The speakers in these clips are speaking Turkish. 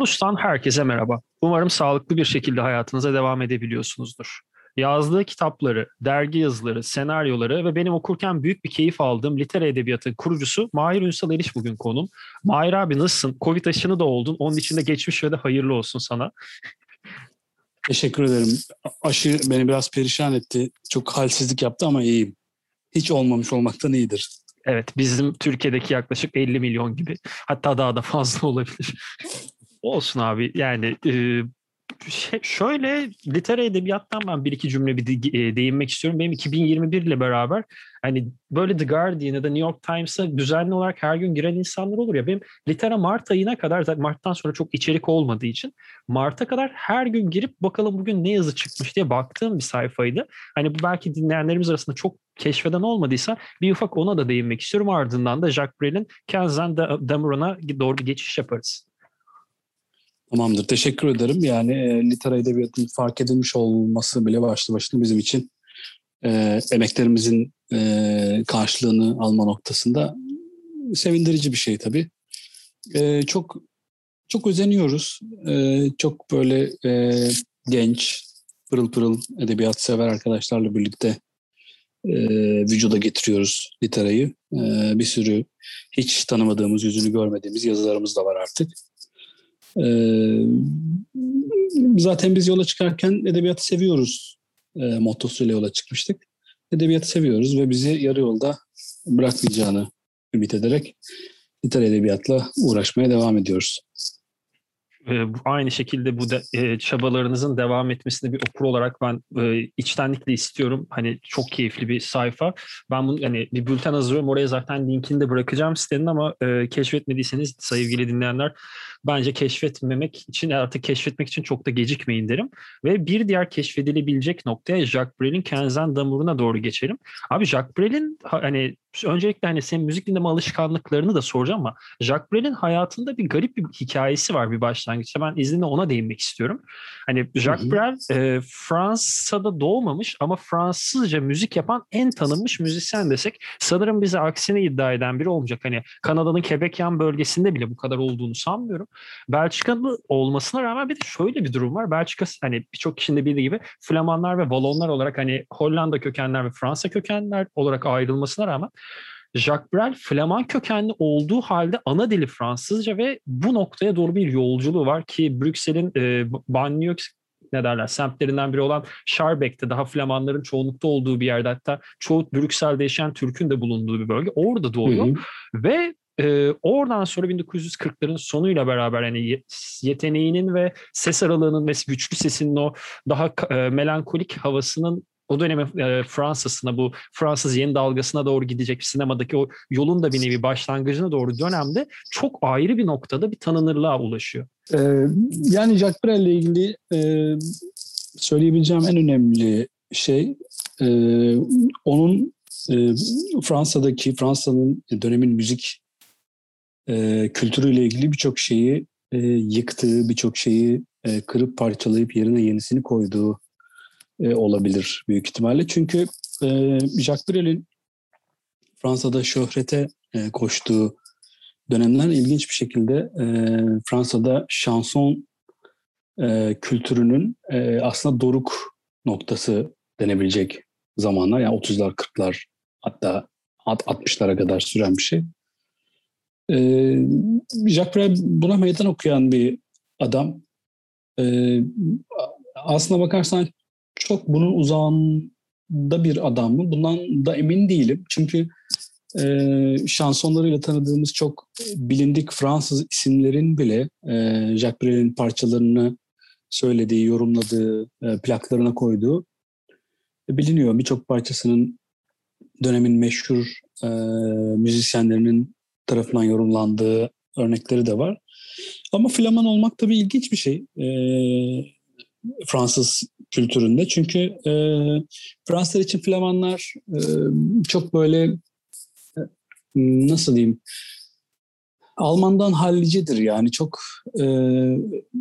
Varoluş'tan herkese merhaba. Umarım sağlıklı bir şekilde hayatınıza devam edebiliyorsunuzdur. Yazdığı kitapları, dergi yazıları, senaryoları ve benim okurken büyük bir keyif aldığım liter edebiyatın kurucusu Mahir Ünsal Eriş bugün konum. Mahir abi nasılsın? Covid aşını da oldun. Onun için de geçmiş ve de hayırlı olsun sana. Teşekkür ederim. Aşı beni biraz perişan etti. Çok halsizlik yaptı ama iyiyim. Hiç olmamış olmaktan iyidir. Evet bizim Türkiye'deki yaklaşık 50 milyon gibi hatta daha da fazla olabilir. Olsun abi yani e, şöyle literatür edebiyattan ben bir iki cümle bir de, e, değinmek istiyorum. Benim 2021 ile beraber hani böyle The Guardian ya da New York Times'a düzenli olarak her gün giren insanlar olur ya. Benim litera Mart ayına kadar zaten Mart'tan sonra çok içerik olmadığı için Mart'a kadar her gün girip bakalım bugün ne yazı çıkmış diye baktığım bir sayfaydı. Hani bu belki dinleyenlerimiz arasında çok keşfeden olmadıysa bir ufak ona da değinmek istiyorum. Ardından da Jacques Brel'in Kenzen Dameron'a doğru bir geçiş yaparız. Tamamdır. Teşekkür ederim. Yani e, liter edebiyatının fark edilmiş olması bile başlı başına bizim için e, emeklerimizin e, karşılığını alma noktasında sevindirici bir şey tabii. E, çok çok özeniyoruz. E, çok böyle e, genç, pırıl pırıl edebiyat sever arkadaşlarla birlikte e, vücuda getiriyoruz literayı. E, bir sürü hiç tanımadığımız, yüzünü görmediğimiz yazılarımız da var artık. Ee, zaten biz yola çıkarken edebiyatı seviyoruz e, mottosuyla yola çıkmıştık. Edebiyatı seviyoruz ve bizi yarı yolda bırakmayacağını ümit ederek liter edebiyatla uğraşmaya devam ediyoruz. Ee, aynı şekilde bu de, e, çabalarınızın devam etmesini bir okur olarak ben e, içtenlikle istiyorum. Hani çok keyifli bir sayfa. Ben bunu hani bir bülten hazırlıyorum. Oraya zaten linkini de bırakacağım sitenin ama e, keşfetmediyseniz sevgili dinleyenler bence keşfetmemek için artık keşfetmek için çok da gecikmeyin derim. Ve bir diğer keşfedilebilecek noktaya Jacques Brel'in Kenzen Damour'una doğru geçelim. Abi Jacques Brel'in hani öncelikle hani senin müzik dinleme alışkanlıklarını da soracağım ama Jacques Brel'in hayatında bir garip bir hikayesi var bir başlangıçta. Ben izninle ona değinmek istiyorum. Hani Jacques Brel e, Fransa'da doğmamış ama Fransızca müzik yapan en tanınmış müzisyen desek sanırım bize aksini iddia eden biri olmayacak. Hani Kanada'nın Quebec yan bölgesinde bile bu kadar olduğunu sanmıyorum. Belçikalı olmasına rağmen bir de şöyle bir durum var. Belçika hani birçok kişinin de bildiği gibi Flamanlar ve Valonlar olarak hani Hollanda kökenler ve Fransa kökenler olarak ayrılmasına rağmen Jacques Brel Flaman kökenli olduğu halde ana dili Fransızca ve bu noktaya doğru bir yolculuğu var ki Brüksel'in e, banliyö ne derler semtlerinden biri olan Schaerbeek'te daha Flamanların çoğunlukta olduğu bir yerde hatta çoğu Brüksel'de yaşayan Türk'ün de bulunduğu bir bölge orada doğuyor hı hı. ve e, oradan sonra 1940'ların sonuyla beraber yani yeteneğinin ve ses aralığının ve güçlü sesinin o daha e, melankolik havasının o döneme e, Fransa'sına bu Fransız yeni dalgasına doğru gidecek sinemadaki o yolun da bir nevi başlangıcına doğru dönemde çok ayrı bir noktada bir tanınırlığa ulaşıyor. Ee, yani Jacques Brel ile ilgili e, söyleyebileceğim en önemli şey e, onun e, Fransa'daki Fransa'nın dönemin müzik e, kültürüyle ilgili birçok şeyi e, yıktığı, birçok şeyi e, kırıp parçalayıp yerine yenisini koyduğu e, olabilir büyük ihtimalle. Çünkü e, Jacques Brel'in Fransa'da şöhrete e, koştuğu dönemler ilginç bir şekilde e, Fransa'da şanson e, kültürünün e, aslında doruk noktası denebilecek zamanlar. Yani 30'lar, 40'lar hatta 60'lara kadar süren bir şey. E, Jacques Brel buna meydan okuyan bir adam. E, aslına bakarsan çok bunun uzağında bir adam mı? Bundan da emin değilim. Çünkü e, şansonlarıyla tanıdığımız çok bilindik Fransız isimlerin bile e, Jacques Brel'in parçalarını söylediği, yorumladığı, e, plaklarına koyduğu e, biliniyor. Birçok parçasının dönemin meşhur e, müzisyenlerinin tarafından yorumlandığı örnekleri de var. Ama flaman olmak tabii ilginç bir şey. E, Fransız kültüründe. Çünkü e, Fransızlar için Flamanlar e, çok böyle e, nasıl diyeyim Almandan hallicidir yani çok e,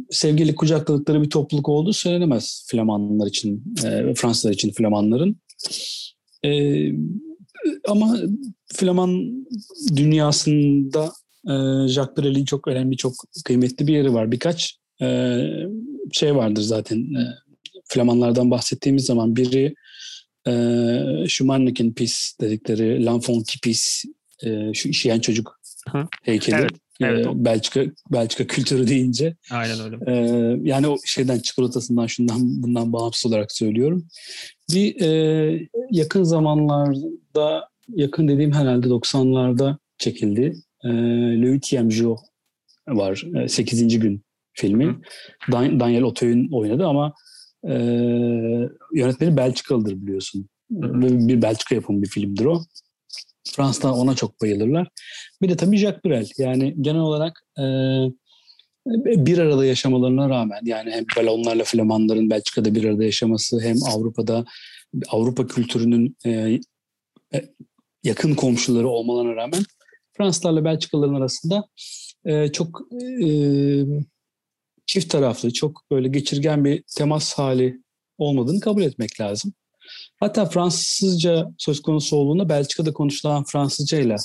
sevgili kucakladıkları bir topluluk olduğu söylenemez Flamanlar için, e, Fransızlar için Flamanların. E, ama Flaman dünyasında e, Jacques Brel'in çok önemli, çok kıymetli bir yeri var. Birkaç e, şey vardır zaten. E, Flamanlardan bahsettiğimiz zaman biri e, şu Manneken Pis dedikleri L'Enfant qui Pis e, şu işeyen çocuk Hı. heykeli. Evet. Evet, ee, Belçika Belçika kültürü deyince. Aynen öyle. E, yani o şeyden çikolatasından şundan bundan bağımsız olarak söylüyorum. Bir e, yakın zamanlarda yakın dediğim herhalde 90'larda çekildi. E, Le Huitième Jour var. E, 8. gün filmi. Hı. Dan, Daniel Auteuil'in oynadı ama e, yönetmeni Belçikalıdır biliyorsun. Hı. Bir Belçika yapımı bir filmdir o. Fransızlar ona çok bayılırlar. Bir de tabii Jacques Brel. Yani genel olarak e, bir arada yaşamalarına rağmen yani hem balonlarla Flamanların Belçika'da bir arada yaşaması hem Avrupa'da Avrupa kültürünün e, e, yakın komşuları olmalarına rağmen Fransızlarla Belçikalıların arasında e, çok e, çift taraflı, çok böyle geçirgen bir temas hali olmadığını kabul etmek lazım. Hatta Fransızca söz konusu olduğunda Belçika'da konuşulan Fransızca ile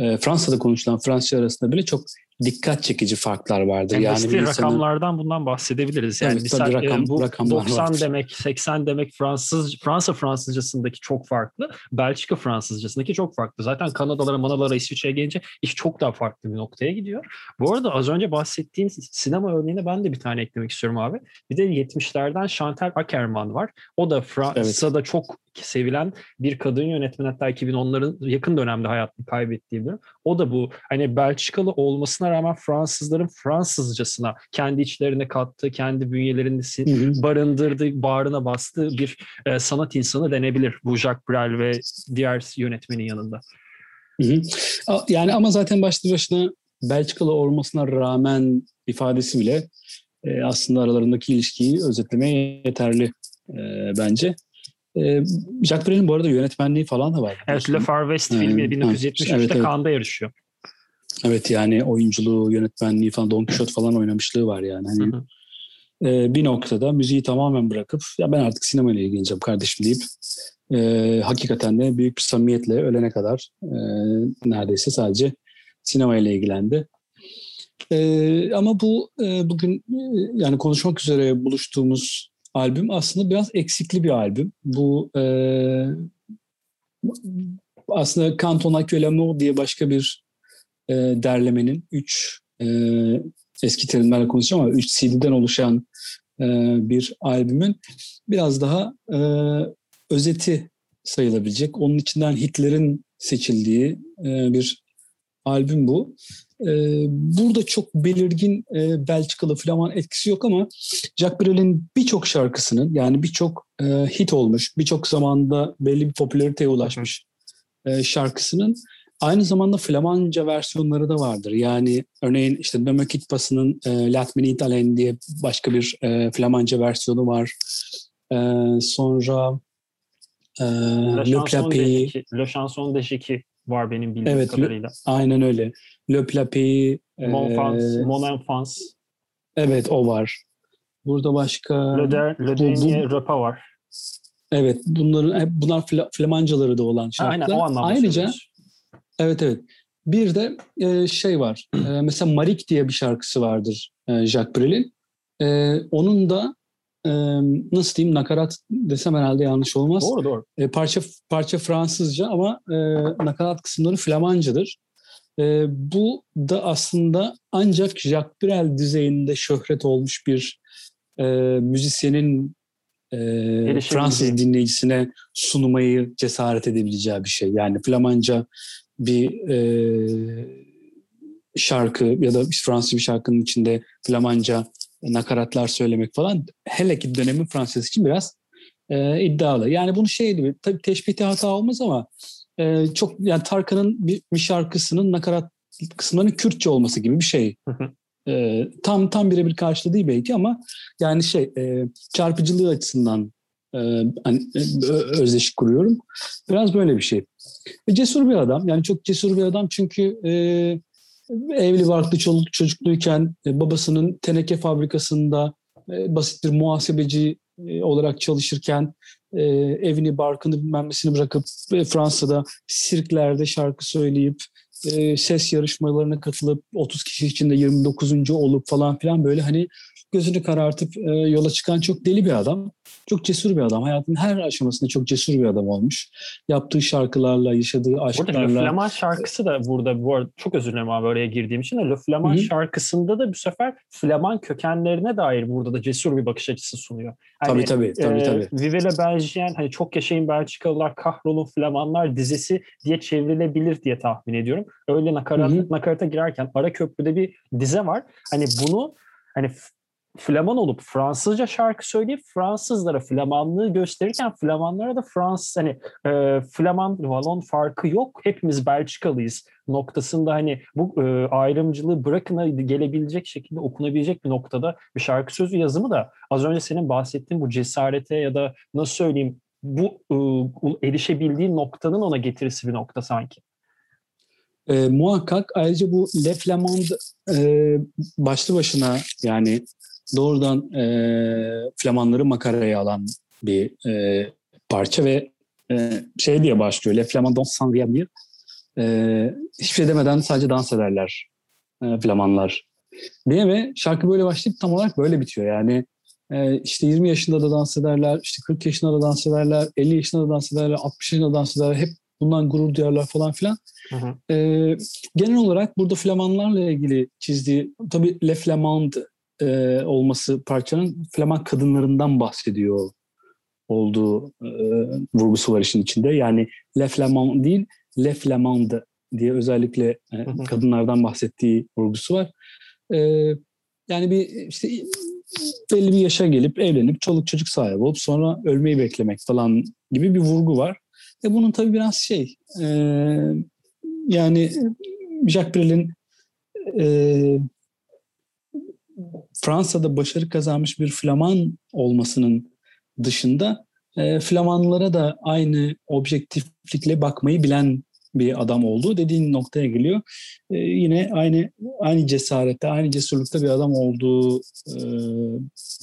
e, Fransa'da konuşulan Fransızca arasında bile çok dikkat çekici farklar vardır. Yani, yani insanın... rakamlardan bundan bahsedebiliriz. Yani evet, misal, rakam, bu 90 vardır. demek, 80 demek Fransız Fransa Fransızcasındaki çok farklı. Belçika Fransızcasındaki çok farklı. Zaten Kanadalara, Manalara, İsviçre'ye gelince iş çok daha farklı bir noktaya gidiyor. Bu arada az önce bahsettiğin sinema örneğine ben de bir tane eklemek istiyorum abi. Bir de 70'lerden Chantal Ackerman var. O da Fransa'da evet. çok sevilen bir kadın yönetmen hatta 2010'ların yakın dönemde hayatını kaybettiği bir. O da bu hani Belçikalı olmasına rağmen Fransızların Fransızcasına kendi içlerine kattığı, kendi bünyelerini barındırdığı, bağrına bastığı bir e, sanat insanı denebilir bu Jacques Brel ve diğer yönetmenin yanında. Hı hı. Yani ama zaten başlı başına Belçikalı olmasına rağmen ifadesi bile e, aslında aralarındaki ilişkiyi özetlemeye yeterli e, bence. E, Jacques Brel'in bu arada yönetmenliği falan da var. Evet, Le Far West hmm. filmi 1973'te evet, evet. Cannes'da yarışıyor. Evet yani oyunculuğu, yönetmenliği falan Don Quixote falan oynamışlığı var yani. Hani, E, bir noktada müziği tamamen bırakıp ya ben artık sinemayla ilgileneceğim kardeşim deyip e, hakikaten de büyük bir samimiyetle ölene kadar e, neredeyse sadece sinemayla ilgilendi. E, ama bu e, bugün e, yani konuşmak üzere buluştuğumuz albüm aslında biraz eksikli bir albüm. Bu e, aslında Canton Accueillement diye başka bir e, derlemenin 3 e, eski terimlerle konuşacağım ama 3 CD'den oluşan e, bir albümün biraz daha e, özeti sayılabilecek. Onun içinden hitlerin seçildiği e, bir albüm bu. Ee, burada çok belirgin e, Belçikalı Flaman etkisi yok ama Jacques Brel'in birçok şarkısının yani birçok e, hit olmuş, birçok zamanda belli bir popülariteye ulaşmış e, şarkısının aynı zamanda Flamanca versiyonları da vardır. Yani örneğin işte Döme Kitpas'ın e, Lat Minit Alen diye başka bir e, Flamanca versiyonu var. E, sonra e, Le Clapet. Le Chanson de Jiki var benim bildiğim evet, kadarıyla. Aynen öyle. Le Plapé. Mon, e, Mon Enfance. Evet o var. Burada başka... Le, de, Le Dernier Repas var. Evet bunların bunlar Flamancaları da olan şarkılar. Aynen o anlamda Ayrıca evet evet. Bir de e, şey var. E, mesela Marik diye bir şarkısı vardır e, Jacques Brel'in. E, onun da e, nasıl diyeyim nakarat desem herhalde yanlış olmaz. Doğru doğru. E, parça parça Fransızca ama e, nakarat kısımları Flamancadır. E, bu da aslında ancak Jacques Brel düzeyinde şöhret olmuş bir e, müzisyenin e, Fransız dinleyicisine sunmayı cesaret edebileceği bir şey. Yani Flamanca bir e, şarkı ya da Fransız bir şarkının içinde Flamanca nakaratlar söylemek falan hele ki dönemin Fransız için biraz e, iddialı. Yani bunu şey gibi tabii teşbihte hata olmaz ama e, çok yani Tarkan'ın bir, bir şarkısının nakarat kısımlarının Kürtçe olması gibi bir şey. E, tam tam birebir karşılığı değil belki ama yani şey e, çarpıcılığı açısından e, hani, e, özdeşik kuruyorum. Biraz böyle bir şey. E, cesur bir adam. Yani çok cesur bir adam çünkü e, evli barklı çoluk çocukluyken e, babasının teneke fabrikasında e, basit bir muhasebeci e, olarak çalışırken evini, barkını bilmem nesini bırakıp Fransa'da sirklerde şarkı söyleyip ses yarışmalarına katılıp 30 kişi içinde 29. olup falan filan böyle hani gözünü karartıp e, yola çıkan çok deli bir adam. Çok cesur bir adam. Hayatın her aşamasında çok cesur bir adam olmuş. Yaptığı şarkılarla, yaşadığı aşklarla. Burada Le Flamand şarkısı da burada bu arada çok özür dilerim abi oraya girdiğim için de Le Flamand Hı-hı. şarkısında da bu sefer Flamand kökenlerine dair burada da cesur bir bakış açısı sunuyor. Hani, tabii tabii. tabii, e, tabii. Vive le Belgien hani çok yaşayın Belçikalılar kahrolun Flamanlar dizisi diye çevrilebilir diye tahmin ediyorum. Öyle nakarat, nakarata girerken ara köprüde bir dize var. Hani bunu hani Flaman olup Fransızca şarkı söyleyip Fransızlara Flamanlığı gösterirken Flamanlara da Fransız hani e, Flaman Valon farkı yok. Hepimiz Belçikalıyız noktasında hani bu e, ayrımcılığı bırakın gelebilecek şekilde okunabilecek bir noktada bir şarkı sözü yazımı da az önce senin bahsettiğin bu cesarete ya da nasıl söyleyeyim bu e, erişebildiği noktanın ona getirisi bir nokta sanki. E, muhakkak ayrıca bu Le Flamand e, başlı başına yani doğrudan e, Flamanları makaraya alan bir e, parça ve e, şey diye başlıyor. Le Flamand dans sans rien dire. E, hiçbir şey demeden sadece dans ederler e, Flamanlar diye ve şarkı böyle başlayıp tam olarak böyle bitiyor. Yani e, işte 20 yaşında da dans ederler, işte 40 yaşında da dans ederler, 50 yaşında da dans ederler, 60 yaşında da dans ederler. Hep bundan gurur duyarlar falan filan. Hı hı. E, genel olarak burada Flamanlarla ilgili çizdiği, tabii Le Flamand e, olması parçanın Flaman kadınlarından bahsediyor olduğu e, vurgusu var işin içinde. Yani Le Flamand değil, Le Flamande diye özellikle e, kadınlardan bahsettiği vurgusu var. E, yani bir işte belli bir yaşa gelip evlenip çoluk çocuk sahibi olup sonra ölmeyi beklemek falan gibi bir vurgu var. E bunun tabii biraz şey e, yani Jacques Brel'in e, Fransa'da başarı kazanmış bir Flaman olmasının dışında e, Flamanlara da aynı objektiflikle bakmayı bilen bir adam olduğu dediğin noktaya geliyor. E, yine aynı aynı cesarette, aynı cesurlukta bir adam olduğu e,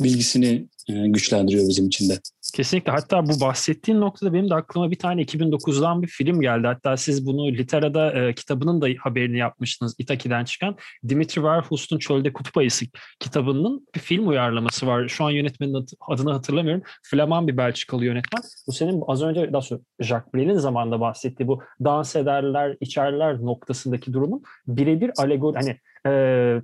bilgisini güçlendiriyor bizim için de. Kesinlikle. Hatta bu bahsettiğin noktada benim de aklıma bir tane 2009'dan bir film geldi. Hatta siz bunu Litera'da e, kitabının da haberini yapmıştınız. Itaki'den çıkan Dimitri Verhulst'un Çölde Kutup Ayısı kitabının bir film uyarlaması var. Şu an yönetmenin adını hatırlamıyorum. Flaman bir Belçikalı yönetmen. Bu senin az önce daha sonra Jacques Brel'in zamanında bahsettiği bu dans ederler, içerler noktasındaki durumun birebir alegori hani e,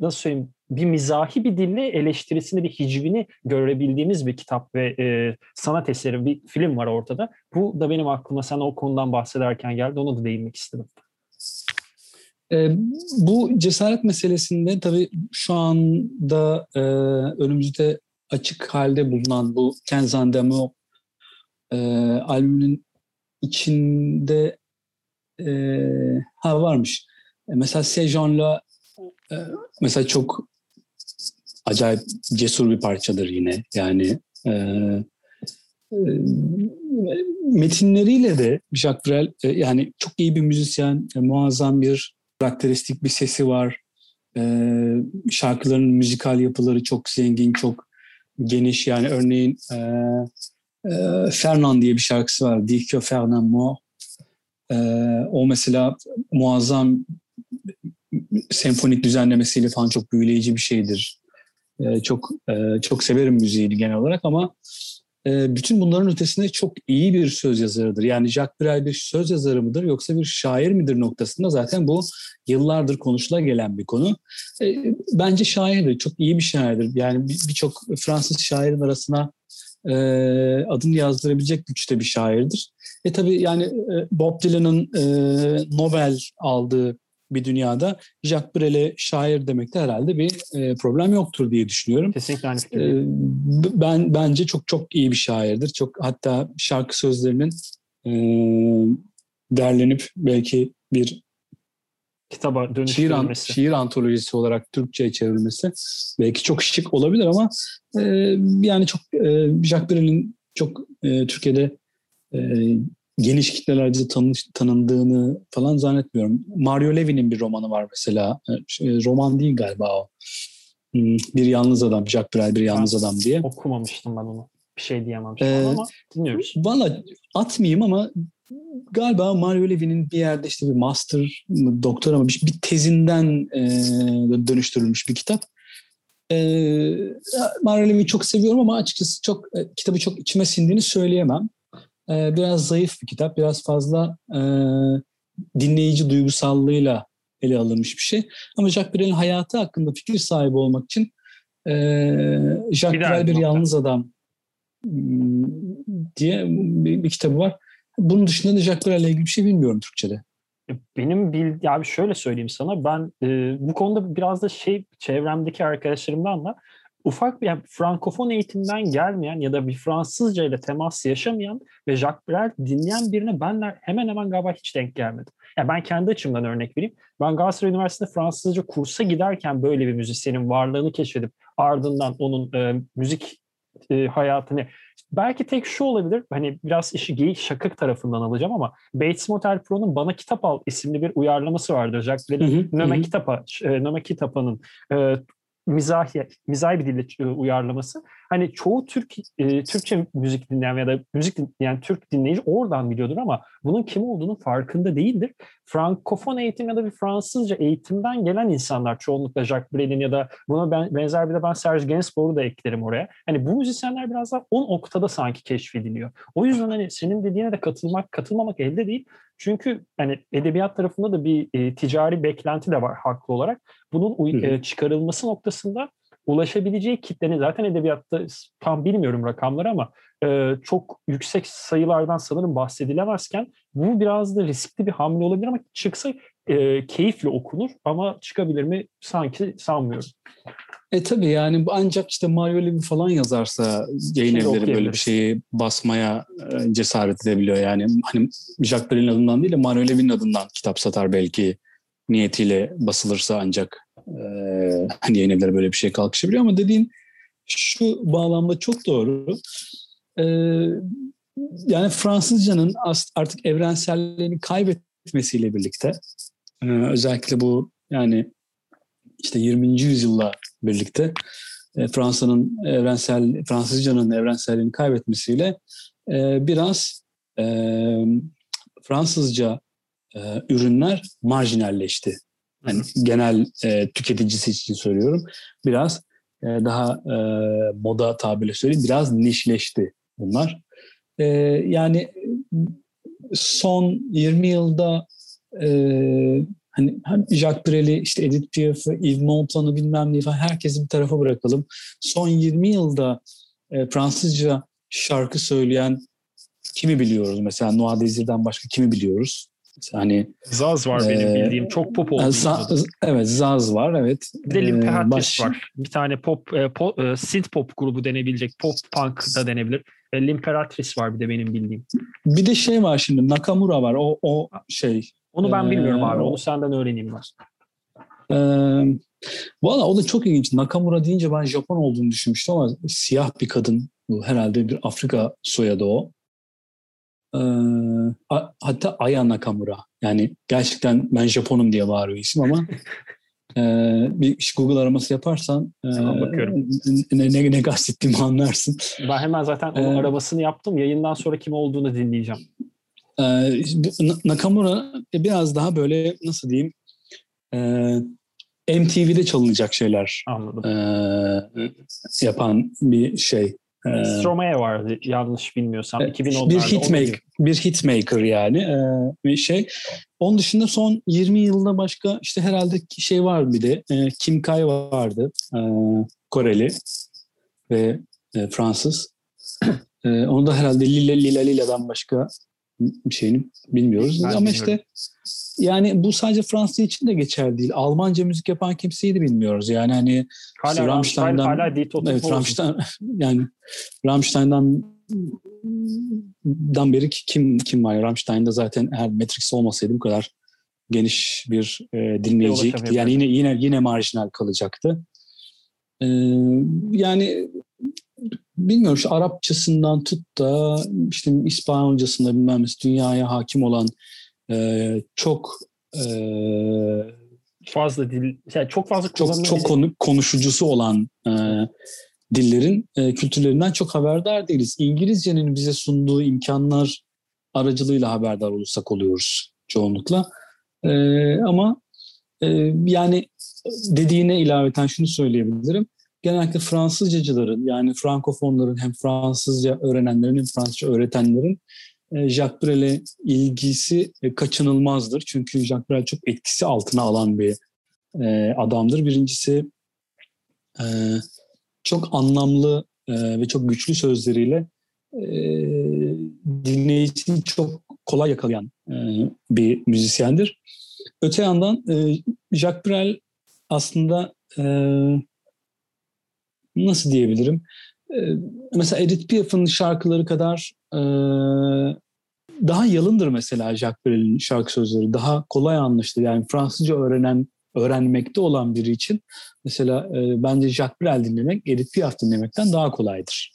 nasıl söyleyeyim bir mizahi bir dille eleştirisini, bir hicvini görebildiğimiz bir kitap ve e, sanat eseri, bir film var ortada. Bu da benim aklıma sen o konudan bahsederken geldi. Ona da değinmek istedim. E, bu cesaret meselesinde tabii şu anda e, önümüzde açık halde bulunan bu Kenzan Demo e, albümünün içinde e, ha varmış. E, mesela Sejan'la mesela çok acayip cesur bir parçadır yine. Yani e, e, metinleriyle de Jacques Brel e, yani çok iyi bir müzisyen, e, muazzam bir karakteristik bir sesi var. E, şarkıların müzikal yapıları çok zengin, çok geniş. Yani örneğin e, e, Fernand diye bir şarkısı var. Dikyo Fernand Mort. E, o mesela muazzam senfonik düzenlemesiyle falan çok büyüleyici bir şeydir. E, çok e, çok severim müziği genel olarak ama e, bütün bunların ötesinde çok iyi bir söz yazarıdır. Yani Jacques Brel bir söz yazarı mıdır yoksa bir şair midir noktasında zaten bu yıllardır konuşula gelen bir konu. E, bence şairdir, çok iyi bir şairdir. Yani birçok bir Fransız şairin arasına e, adını yazdırabilecek güçte bir şairdir. E tabii yani e, Bob Dylan'ın e, Nobel aldığı bir dünyada Jacques Brel'e şair demekte herhalde bir e, problem yoktur diye düşünüyorum. Kesinlikle aynı fikir. E, ben bence çok çok iyi bir şairdir. Çok hatta şarkı sözlerinin e, derlenip belki bir kitaba. Şiir, şiir antolojisi olarak Türkçe'ye çevrilmesi belki çok şık olabilir ama e, yani çok e, Jacques Brel'in çok e, Türkiye'de e, geniş kitlelerce tanış, tanındığını falan zannetmiyorum. Mario Levy'nin bir romanı var mesela. E, şey, roman değil galiba o. Hmm, bir Yalnız Adam, Jack Brel Bir Yalnız ben Adam diye. Okumamıştım ben onu. Bir şey diyemem ee, ama dinliyoruz. Valla atmayayım ama galiba Mario Levy'nin bir yerde işte bir master mı, doktora mı bir, bir tezinden e, dönüştürülmüş bir kitap. E, Mario Levy'yi çok seviyorum ama açıkçası çok e, kitabı çok içime sindiğini söyleyemem. E, biraz zayıf bir kitap, biraz fazla e, dinleyici duygusallığıyla ele alınmış bir şey. Ama Jacques Brel'in hayatı hakkında fikir sahibi olmak için e, Jacques Brel bir yalnız adam hmm, diye bir, bir kitabı var. Bunun dışında da Jacques Brel'le ilgili bir şey bilmiyorum Türkçe'de. Benim bil, ya şöyle söyleyeyim sana ben e, bu konuda biraz da şey çevremdeki arkadaşlarımdan da ufak bir yani frankofon eğitimden gelmeyen ya da bir Fransızca ile temas yaşamayan ve Jacques Brel dinleyen birine ben hemen hemen galiba hiç denk gelmedim. Yani ben kendi açımdan örnek vereyim. Ben Galatasaray Üniversitesi'nde Fransızca kursa giderken böyle bir müzisyenin varlığını keşfedip ardından onun e, müzik e, hayatını belki tek şu olabilir hani biraz işi geyik şakık tarafından alacağım ama Bates Motel Pro'nun Bana Kitap Al isimli bir uyarlaması vardır. Jacques Brel'in Nöme Kitapa, e, Nöme Kitapa'nın e, mizahi, mizahi bir dille e, uyarlaması. Hani çoğu Türk e, Türkçe müzik dinleyen ya da müzik dinleyen Türk dinleyici oradan biliyordur ama bunun kim olduğunu farkında değildir. Frankofon eğitim ya da bir Fransızca eğitimden gelen insanlar çoğunlukla Jacques Brel'in ya da buna ben, benzer bir de ben Serge Gainsbourg'u da eklerim oraya. Hani bu müzisyenler biraz daha o noktada sanki keşfediliyor. O yüzden hani senin dediğine de katılmak, katılmamak elde değil. Çünkü hani edebiyat tarafında da bir e, ticari beklenti de var haklı olarak. Bunun e, çıkarılması noktasında ulaşabileceği kitlenin zaten edebiyatta tam bilmiyorum rakamları ama e, çok yüksek sayılardan sanırım bahsedilemezken bu biraz da riskli bir hamle olabilir ama çıksa e, keyifle okunur ama çıkabilir mi sanki sanmıyorum. E tabii yani ancak işte Mario Levy falan yazarsa yayın evleri böyle bir şeyi basmaya e, cesaret edebiliyor. Yani hani Jacques Brel'in adından değil de Mario Levy'nin adından kitap satar belki niyetiyle basılırsa ancak hani yayın evleri böyle bir şey kalkışabiliyor ama dediğin şu bağlamda çok doğru. E, yani Fransızcanın artık evrenselliğini kaybetmesiyle birlikte e, özellikle bu yani işte 20. yüzyılla birlikte e, Fransa'nın evrensel Fransızcanın evrenselliğini kaybetmesiyle e, biraz e, Fransızca e, ürünler marjinalleşti. Yani genel e, tüketicisi için söylüyorum. Biraz e, daha e, moda tabirle söyleyeyim biraz nişleşti bunlar. E, yani son 20 yılda e, hani hem Jacques Brel'i, işte Edith Piaf'ı, Yves Montagn'ı bilmem ne falan herkesi bir tarafa bırakalım. Son 20 yılda e, Fransızca şarkı söyleyen kimi biliyoruz? Mesela Noah Desir'den başka kimi biliyoruz? Hani Zaz var e, benim bildiğim. Çok pop oldu. Zaz, evet Zaz var evet. Bir de Limperatrice baş... var. Bir tane pop, e, pop e, synth pop grubu denebilecek. Pop punk da denebilir. E, Limperatrice var bir de benim bildiğim. Bir de şey var şimdi Nakamura var. O o şey onu ben ee, bilmiyorum abi. Onu senden öğreneyim ben. E, Valla o da çok ilginç. Nakamura deyince ben Japon olduğunu düşünmüştüm ama siyah bir kadın. Bu herhalde bir Afrika soyadı o. E, hatta Aya Nakamura. Yani gerçekten ben Japonum diye bağırıyor isim ama e, bir Google araması yaparsan e, bakıyorum. ne, ne, ne kastettiğimi anlarsın. Ben hemen zaten onun ee, aramasını yaptım. Yayından sonra kim olduğunu dinleyeceğim. Ee, Nakamura biraz daha böyle nasıl diyeyim e, MTV'de çalınacak şeyler Anladım. E, yapan bir şey. E, Stromae vardı yanlış bilmiyorsam. 2010'larda. Bir hitmaker, bir hitmaker yani e, bir şey. Onun dışında son 20 yılda başka işte herhalde şey var bir de e, Kim Kai vardı. E, Koreli ve e, Fransız. e, onu da herhalde Lila Lila Lila'dan başka şeyini bilmiyoruz. Ben Ama bilmiyorum. işte yani bu sadece Fransa için de geçerli değil. Almanca müzik yapan kimseyi de bilmiyoruz. Yani hani hala Rammstein'dan hala evet, Rammstein yani Rammstein'dan dan beri kim kim var? Rammstein'da zaten eğer Matrix olmasaydı bu kadar geniş bir e, dinleyici yani yine yine yine marjinal kalacaktı. Ee, yani bilmiyorum şu Arapçasından tut da işte İspanyolcasında bilmem dünyaya hakim olan e, çok e, fazla dil yani çok fazla çok çok konu, konuşucusu olan e, dillerin e, kültürlerinden çok haberdar değiliz. İngilizcenin bize sunduğu imkanlar aracılığıyla haberdar olursak oluyoruz çoğunlukla. E, ama e, yani dediğine ilaveten şunu söyleyebilirim. Genellikle Fransızcacıların yani Frankofonların hem Fransızca öğrenenlerin hem Fransızca öğretenlerin e, Jacques Brel'e ilgisi e, kaçınılmazdır. Çünkü Jacques Brel çok etkisi altına alan bir e, adamdır. Birincisi çok anlamlı ve çok güçlü sözleriyle dinleyicisini çok kolay yakalayan bir müzisyendir. Öte yandan Jacques Brel aslında nasıl diyebilirim? E, mesela Edith Piaf'ın şarkıları kadar e, daha yalındır mesela Jacques Brel'in şarkı sözleri. Daha kolay anlaşılır. Yani Fransızca öğrenen öğrenmekte olan biri için mesela e, bence Jacques Brel dinlemek Edith Piaf dinlemekten daha kolaydır.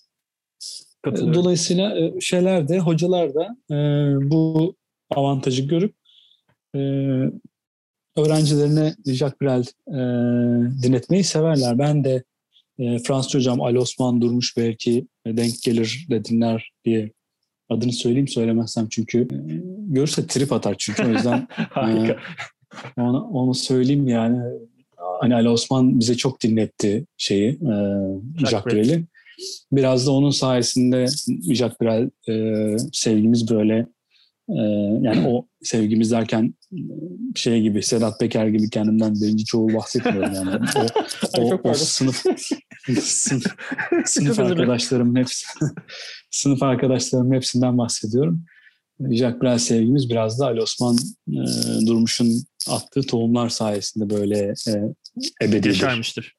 Dolayısıyla e, şeyler de hocalar da e, bu avantajı görüp e, öğrencilerine Jacques Brel e, dinletmeyi severler. Ben de e, Fransız hocam Ali Osman Durmuş belki denk gelir de dinler diye adını söyleyeyim söylemezsem çünkü e, görürse trip atar çünkü o yüzden e, onu, onu söyleyeyim yani. Hani Ali Osman bize çok dinletti şeyi e, Jacques Brel'i. Biraz da onun sayesinde Jacques Brel e, sevgimiz böyle ee, yani o sevgimiz derken şey gibi Sedat Peker gibi kendimden birinci çoğul bahsetmiyorum yani. O, o, o sınıf sınıf, sınıf arkadaşlarım hepsi sınıf arkadaşlarım hepsinden bahsediyorum. Jacques Brel sevgimiz biraz da Ali Osman e, Durmuş'un attığı tohumlar sayesinde böyle e, ebedidir. Yaşarmıştır.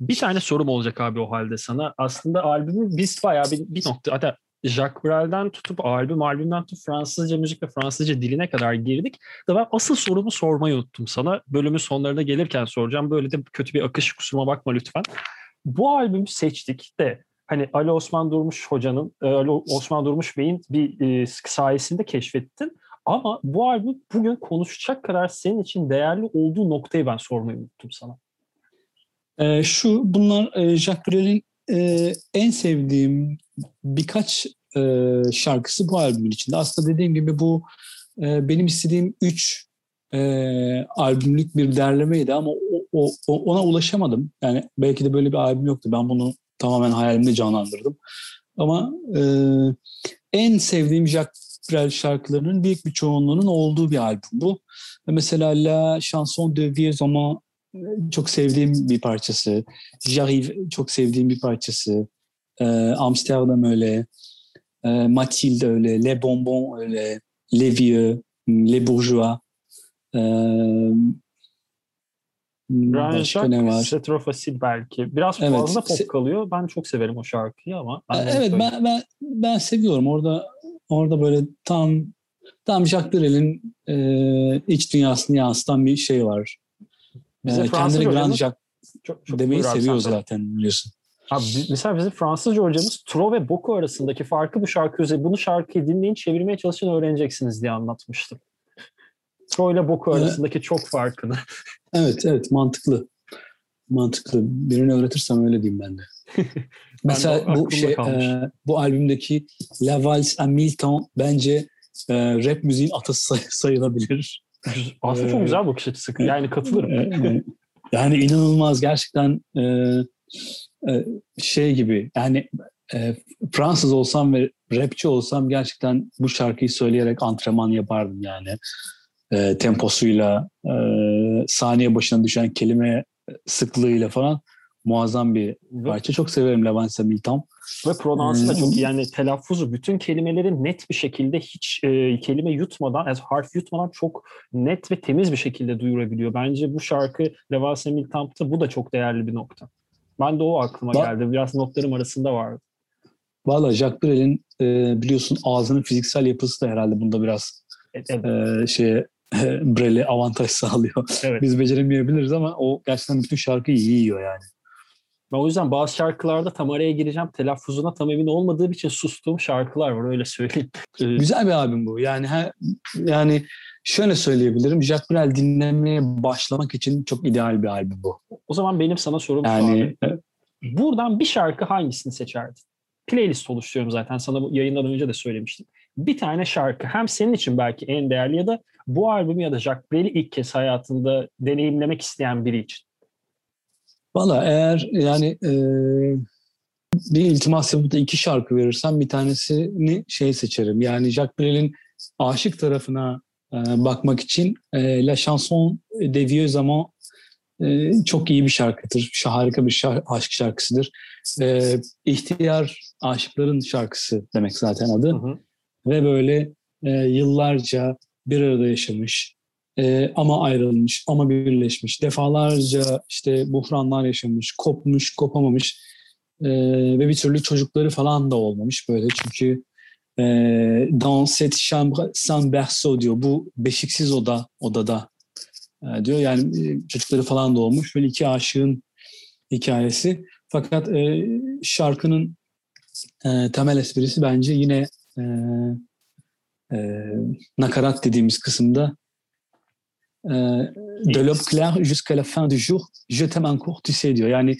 Bir tane sorum olacak abi o halde sana. Aslında albümü biz bayağı bir, bir nokta hatta Jacques Brel'den tutup albüm albümden tutup Fransızca müzik ve Fransızca diline kadar girdik. Da ben asıl sorumu sormayı unuttum sana. Bölümün sonlarına gelirken soracağım. Böyle de kötü bir akış kusuruma bakma lütfen. Bu albümü seçtik de hani Ali Osman Durmuş hocanın, e, Ali Osman Durmuş Bey'in bir e, sayesinde keşfettin. Ama bu albüm bugün konuşacak kadar senin için değerli olduğu noktayı ben sormayı unuttum sana. E, şu, bunlar e, Jacques Brel'in e, en sevdiğim birkaç e, şarkısı bu albümün içinde. Aslında dediğim gibi bu e, benim istediğim üç e, albümlük bir derlemeydi ama o, o, ona ulaşamadım. Yani belki de böyle bir albüm yoktu. Ben bunu tamamen hayalimde canlandırdım. Ama e, en sevdiğim Jacques Brel şarkılarının büyük bir çoğunluğunun olduğu bir albüm bu. Mesela La Chanson de Vieux Zaman çok sevdiğim bir parçası. J'arrive çok sevdiğim bir parçası. Ee, Amsterdam öyle. Mathilde öyle. Les Bonbons öyle. Les Vieux. Les Bourgeois. Ee, Başka ne var? Setrofasil belki. Biraz evet, fazla pop kalıyor. Ben çok severim o şarkıyı ama. Ben evet ben, ben ben seviyorum. Orada orada böyle tam tam Jacques Brel'in e, iç dünyasını yansıtan bir şey var. Bize yani kendini Grand Jacques çok, çok demeyi seviyor zaten biliyorsun. Abi, mesela bizim Fransızca hocamız Tro ve Boku arasındaki farkı bu şarkı üzerinde bunu şarkıyı dinleyin çevirmeye çalışın öğreneceksiniz diye anlatmıştım. Tro ile Boku arasındaki evet. çok farkını. Evet evet mantıklı. Mantıklı. Birini öğretirsem öyle diyeyim ben de. mesela bu şey e, bu albümdeki La Valse à Temps bence e, rap müziğin atası say- sayılabilir. Aslında çok güzel bakış açısı. Yani katılırım. yani inanılmaz gerçekten e, e, şey gibi yani e, Fransız olsam ve rapçi olsam gerçekten bu şarkıyı söyleyerek antrenman yapardım yani. E, temposuyla, e, saniye başına düşen kelime sıklığıyla falan muazzam bir parça. Çok severim Levance Milton. Ve pronansı da çok iyi. Yani telaffuzu bütün kelimelerin net bir şekilde hiç e, kelime yutmadan, yani harf yutmadan çok net ve temiz bir şekilde duyurabiliyor. Bence bu şarkı Levance Milton'da bu da çok değerli bir nokta. Ben de o aklıma ba- geldi. Biraz notlarım arasında vardı. Valla Jacques Brel'in e, biliyorsun ağzının fiziksel yapısı da herhalde bunda biraz evet. e, şeye Brel'e avantaj sağlıyor. Evet. Biz beceremeyebiliriz ama o gerçekten bütün şarkıyı yiyor yani. Ben o yüzden bazı şarkılarda tam araya gireceğim. Telaffuzuna tam emin olmadığım için sustuğum şarkılar var öyle söyleyeyim. Güzel bir albüm bu. Yani he, yani şöyle söyleyebilirim. Jacques Brel dinlemeye başlamak için çok ideal bir albüm bu. O zaman benim sana sorum yani, şu abi. Buradan bir şarkı hangisini seçerdin? Playlist oluşturuyorum zaten. Sana yayından önce de söylemiştim. bir tane şarkı hem senin için belki en değerli ya da bu albümü ya da Jacques Brel'i ilk kez hayatında deneyimlemek isteyen biri için. Valla eğer yani e, bir iltimas yapıp da iki şarkı verirsem bir tanesini şey seçerim. Yani Jacques Brel'in aşık tarafına e, bakmak için e, La Chanson de Vieux Amants e, çok iyi bir şarkıdır. Harika bir şarkı, aşk şarkısıdır. E, ihtiyar aşıkların şarkısı demek zaten adı. Hı hı. Ve böyle e, yıllarca bir arada yaşamış e, ama ayrılmış ama birleşmiş. Defalarca işte buhranlar yaşamış, kopmuş, kopamamış e, ve bir türlü çocukları falan da olmamış böyle çünkü e, dans cette chambre sans berceau diyor. Bu beşiksiz oda odada e, diyor. Yani e, çocukları falan da olmuş. Böyle iki aşığın hikayesi. Fakat e, şarkının e, temel esprisi bence yine e, e, nakarat dediğimiz kısımda e, de l'aube claire jusqu'à la fin du jour je t'aime encore tu sais diyor. Yani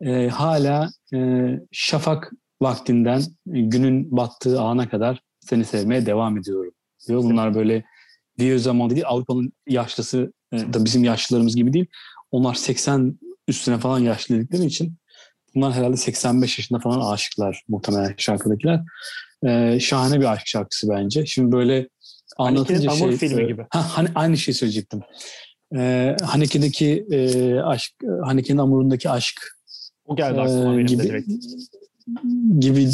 e, hala e, şafak vaktinden günün battığı ana kadar seni sevmeye devam ediyorum diyor. Bunlar böyle diyor zaman değil Avrupa'nın yaşlısı e, da bizim yaşlılarımız gibi değil. Onlar 80 üstüne falan yaşlı dedikleri için bunlar herhalde 85 yaşında falan aşıklar muhtemelen şarkıdakiler. Ee, şahane bir aşk şarkısı bence. Şimdi böyle anlatınca Haneke'nin şey... filmi gibi. Ha, hani, aynı şeyi söyleyecektim. Ee, Haneke'deki e, aşk, Haneke'nin Amur'undaki aşk o geldi aklıma e, benim gibi, de direkt. Gibi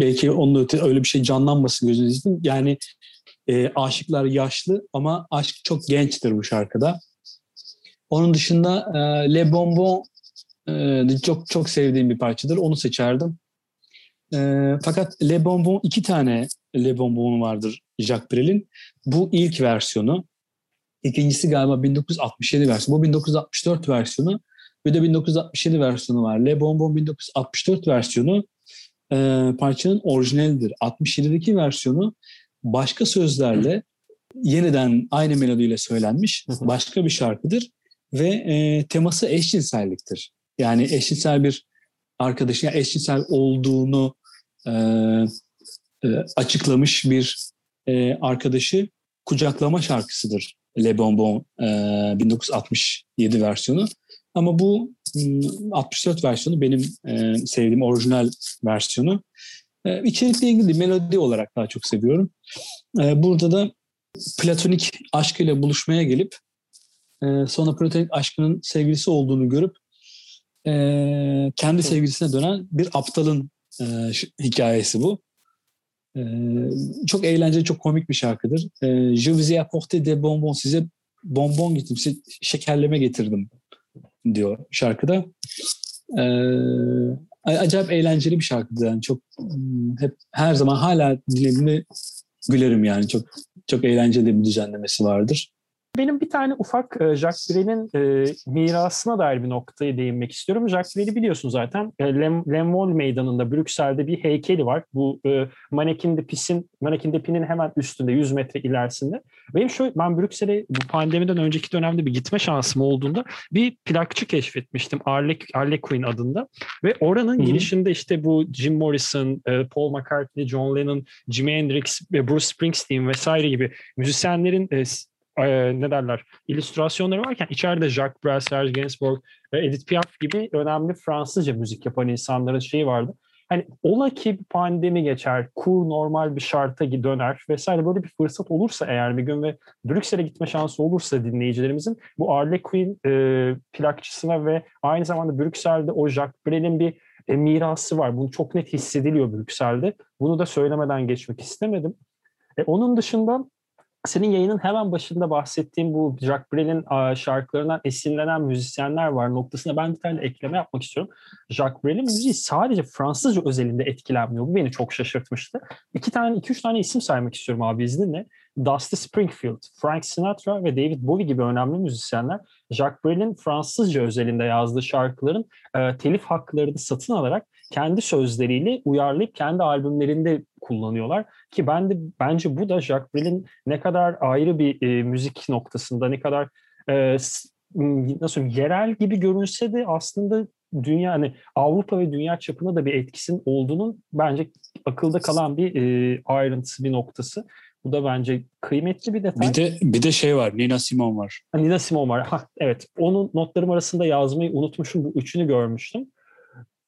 belki onun öte öyle bir şey canlanmasın gözünüzde. Yani e, aşıklar yaşlı ama aşk çok gençtir bu şarkıda. Onun dışında e, Le Bonbon e, çok çok sevdiğim bir parçadır. Onu seçerdim. E, fakat Le Bonbon iki tane Le Bonbon vardır Jacques Brel'in. Bu ilk versiyonu. İkincisi galiba 1967 versiyonu. Bu 1964 versiyonu. Bir de 1967 versiyonu var. Le Bonbon 1964 versiyonu e, parçanın orijinalidir. 67'deki versiyonu başka sözlerle yeniden aynı melodiyle söylenmiş başka bir şarkıdır ve e, teması eşcinselliktir. Yani eşcinsel bir arkadaşın yani eşcinsel olduğunu e, e, açıklamış bir e, arkadaşı kucaklama şarkısıdır Le Bonbon e, 1967 versiyonu. Ama bu 64 versiyonu benim e, sevdiğim orijinal versiyonu. E, içerikle ilgili melodi olarak daha çok seviyorum. E, burada da platonik aşkıyla buluşmaya gelip e, sonra platonik aşkının sevgilisi olduğunu görüp e, kendi sevgilisine dönen bir aptalın e, hikayesi bu. E, çok eğlenceli, çok komik bir şarkıdır. E, Je vous ai apporté des bonbons. Size bonbon getirdim, size şekerleme getirdim diyor şarkıda. E, acayip eğlenceli bir şarkıdır. Yani çok hep her zaman hala dinlediğimde gülerim yani. Çok çok eğlenceli bir düzenlemesi vardır. Benim bir tane ufak e, Jacques Brel'in e, mirasına dair bir noktayı değinmek istiyorum. Jacques Brel'i biliyorsun zaten. E, Lem, Lemol Meydanı'nda Brüksel'de bir heykeli var. Bu e, Manekin de Pis'in Manekin de Pin'in hemen üstünde 100 metre ilerisinde. Benim şu ben Brüksel'e bu pandemiden önceki dönemde bir gitme şansım olduğunda bir plakçı keşfetmiştim. Arle, Arle Queen adında. Ve oranın Hı-hı. girişinde işte bu Jim Morrison, e, Paul McCartney, John Lennon, Jimi Hendrix, Bruce Springsteen vesaire gibi müzisyenlerin e, e, ne derler illüstrasyonları varken içeride Jacques Brel, Serge Gainsbourg ve Edith Piaf gibi önemli Fransızca müzik yapan insanların şeyi vardı. Hani ola ki pandemi geçer, kur normal bir şarta döner vesaire böyle bir fırsat olursa eğer bir gün ve Brüksel'e gitme şansı olursa dinleyicilerimizin bu Arle Queen e, plakçısına ve aynı zamanda Brüksel'de o Jacques Brel'in bir e, mirası var. Bunu çok net hissediliyor Brüksel'de. Bunu da söylemeden geçmek istemedim. E, onun dışında senin yayının hemen başında bahsettiğim bu Jacques Brel'in şarkılarından esinlenen müzisyenler var noktasına ben bir tane ekleme yapmak istiyorum. Jacques Brel'in müziği sadece Fransızca özelinde etkilenmiyor. Bu beni çok şaşırtmıştı. İki tane, iki üç tane isim saymak istiyorum abi izninle. Dusty Springfield, Frank Sinatra ve David Bowie gibi önemli müzisyenler Jacques Brel'in Fransızca özelinde yazdığı şarkıların e, telif haklarını satın alarak kendi sözleriyle uyarlayıp kendi albümlerinde kullanıyorlar ki ben de bence bu da Jacques Brel'in ne kadar ayrı bir e, müzik noktasında ne kadar e, nasıl yerel gibi görünse de aslında dünya hani Avrupa ve dünya çapında da bir etkisinin olduğunun bence akılda kalan bir e, ayrıntısı bir noktası. Bu da bence kıymetli bir detay. Bir de bir de şey var. Nina Simone var. Nina Simone var. Ha, evet. Onun notlarım arasında yazmayı unutmuşum. Bu üçünü görmüştüm.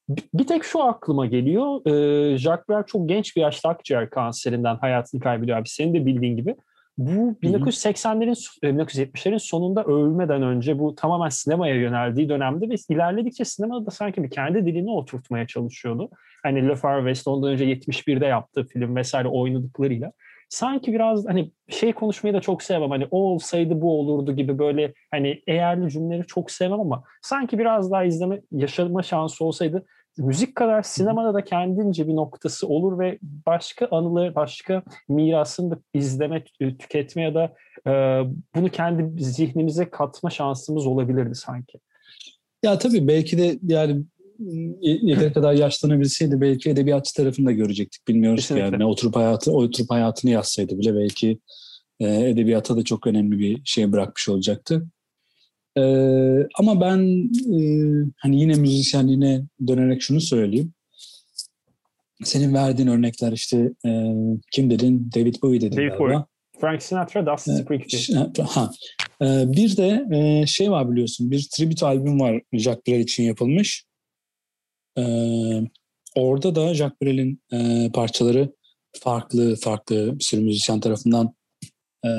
Bir tek şu aklıma geliyor. E, Jacques Brel çok genç bir yaşta akciğer kanserinden hayatını kaybediyor abi. Senin de bildiğin gibi. Bu 1980'lerin 1970'lerin sonunda ölmeden önce bu tamamen sinemaya yöneldiği dönemde ve ilerledikçe sinemada da sanki bir kendi dilini oturtmaya çalışıyordu. Hani Le Far West ondan önce 71'de yaptığı film vesaire oynadıklarıyla sanki biraz hani şey konuşmayı da çok sevmem. Hani o olsaydı bu olurdu gibi böyle hani eğerli cümleleri çok sevmem ama sanki biraz daha izleme yaşama şansı olsaydı müzik kadar sinemada da kendince bir noktası olur ve başka anıları, başka mirasını da izleme, tüketme ya da e, bunu kendi zihnimize katma şansımız olabilirdi sanki. Ya tabii belki de yani yeteri kadar yaşlanabilseydi belki edebiyatçı tarafını da görecektik. Bilmiyoruz Kesinlikle. yani. Oturup hayatı oturup hayatını yazsaydı bile belki e, edebiyata da çok önemli bir şey bırakmış olacaktı. E, ama ben e, hani yine müzisyenliğine dönerek şunu söyleyeyim. Senin verdiğin örnekler işte e, kim dedin? David Bowie dedin David galiba. Bowie. Frank Sinatra, Dusty Springfield. Ha. E, bir de e, şey var biliyorsun, bir tribute albüm var Jack Brel için yapılmış. Ee, orada da Jacques Brel'in e, parçaları farklı farklı bir sürü müzisyen tarafından e,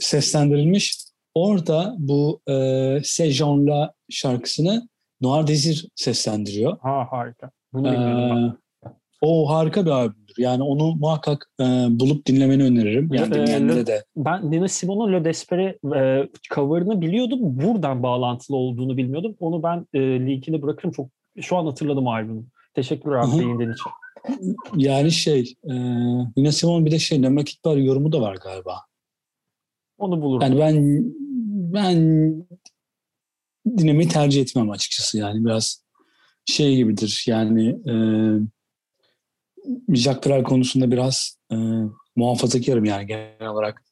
seslendirilmiş. Orada bu e, Sejon'la şarkısını Noir Desir seslendiriyor. Ha harika. Bunu ee, o harika bir albümdür. Yani onu muhakkak e, bulup dinlemeni öneririm. Yani dinleyenlere de. Ben Nina Simone'un Le Despere e, cover'ını biliyordum. Buradan bağlantılı olduğunu bilmiyordum. Onu ben e, linkini bırakırım. Çok şu an hatırladım albümü. Teşekkürler abi değindiğin için. Yani şey, e, Nina Simone bir de şey, Nemakit var yorumu da var galiba. Onu bulurum. Yani ben ben dinlemeyi tercih etmem açıkçası yani biraz şey gibidir yani e, Jacques Brel konusunda biraz e, muhafazakarım yani genel olarak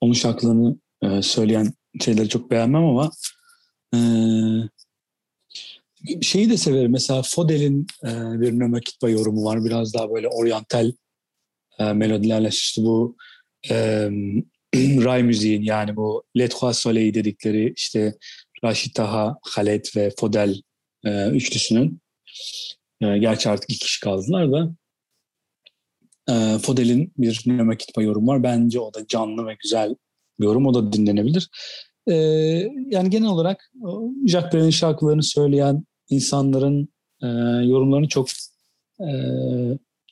onun şarkılarını e, söyleyen şeyleri çok beğenmem ama e, şeyi de severim. Mesela Fodel'in e, bir Nömakitba yorumu var. Biraz daha böyle oryantal e, melodilerle işte bu e, ray müziğin yani bu Les Trois Soleil dedikleri işte Raşit Taha, Khaled ve Fodel e, üçlüsünün e, gerçi artık iki kişi kaldılar da e, Fodel'in bir Nömakitba yorumu var. Bence o da canlı ve güzel bir yorum. O da dinlenebilir. Ee, yani genel olarak Jacques Brel'in şarkılarını söyleyen insanların e, yorumlarını çok e,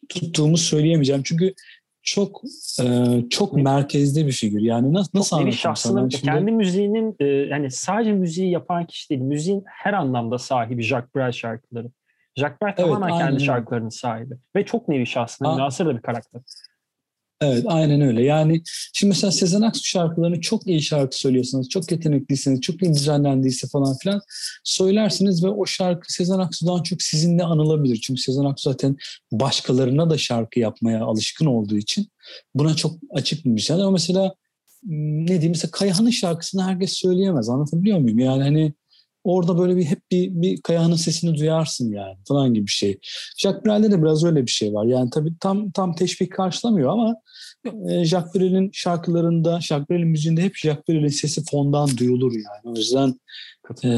tuttuğumu söyleyemeyeceğim. Çünkü çok e, çok merkezde bir figür. Yani nasıl nasıl anlatayım şahsına, sana? Kendi müziğinin e, yani sadece müziği yapan kişi değil. Müziğin her anlamda sahibi Jacques Brel şarkıları. Jacques Brel evet, tamamen kendi şarkılarının sahibi. Ve çok nevi şahsına münasır da bir karakter. Evet aynen öyle. Yani şimdi mesela Sezen Aksu şarkılarını çok iyi şarkı söylüyorsanız, çok yetenekliyseniz, çok iyi düzenlendiyse falan filan söylersiniz ve o şarkı Sezen Aksu'dan çok sizinle anılabilir. Çünkü Sezen Aksu zaten başkalarına da şarkı yapmaya alışkın olduğu için buna çok açık bir müzisyen. Ama mesela ne diyeyim mesela Kayahan'ın şarkısını herkes söyleyemez. Anlatabiliyor muyum? Yani hani orada böyle bir hep bir, bir Kayahan'ın sesini duyarsın yani falan gibi bir şey. Jacques Brel'de de biraz öyle bir şey var. Yani tabii tam tam teşvik karşılamıyor ama e, Jacques Brel'in şarkılarında, Jacques Brel'in müziğinde hep Jacques Brel'in sesi fondan duyulur yani. O yüzden e,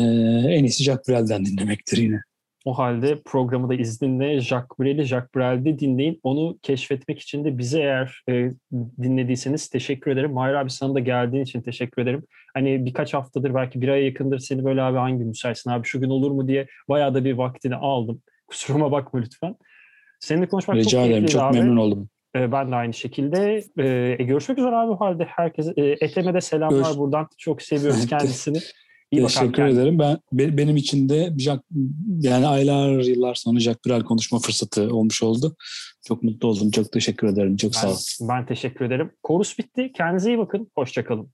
en iyisi Jacques Brel'den dinlemektir yine. O halde programı da izninle Jacques Brel'i Jacques Brel'de dinleyin. Onu keşfetmek için de bize eğer e, dinlediyseniz teşekkür ederim. Mahir abi sana da geldiğin için teşekkür ederim. Hani birkaç haftadır belki bir aya yakındır seni böyle abi hangi müsaitsin abi şu gün olur mu diye bayağı da bir vaktini aldım. Kusuruma bakma lütfen. Seninle konuşmak Rica çok ederim. Çok abi. memnun oldum. E, ben de aynı şekilde. E, görüşmek üzere abi o halde. Herkese, e, Etem'e de selamlar Görüş... buradan. Çok seviyoruz kendisini. İyi Teşekkür ederim. Ben benim için de Jack, yani aylar yıllar sonra Jack Brel konuşma fırsatı olmuş oldu. Çok mutlu oldum. Çok teşekkür ederim. Çok ben, sağ ol. Ben teşekkür ederim. Korus bitti. Kendinize iyi bakın. Hoşçakalın.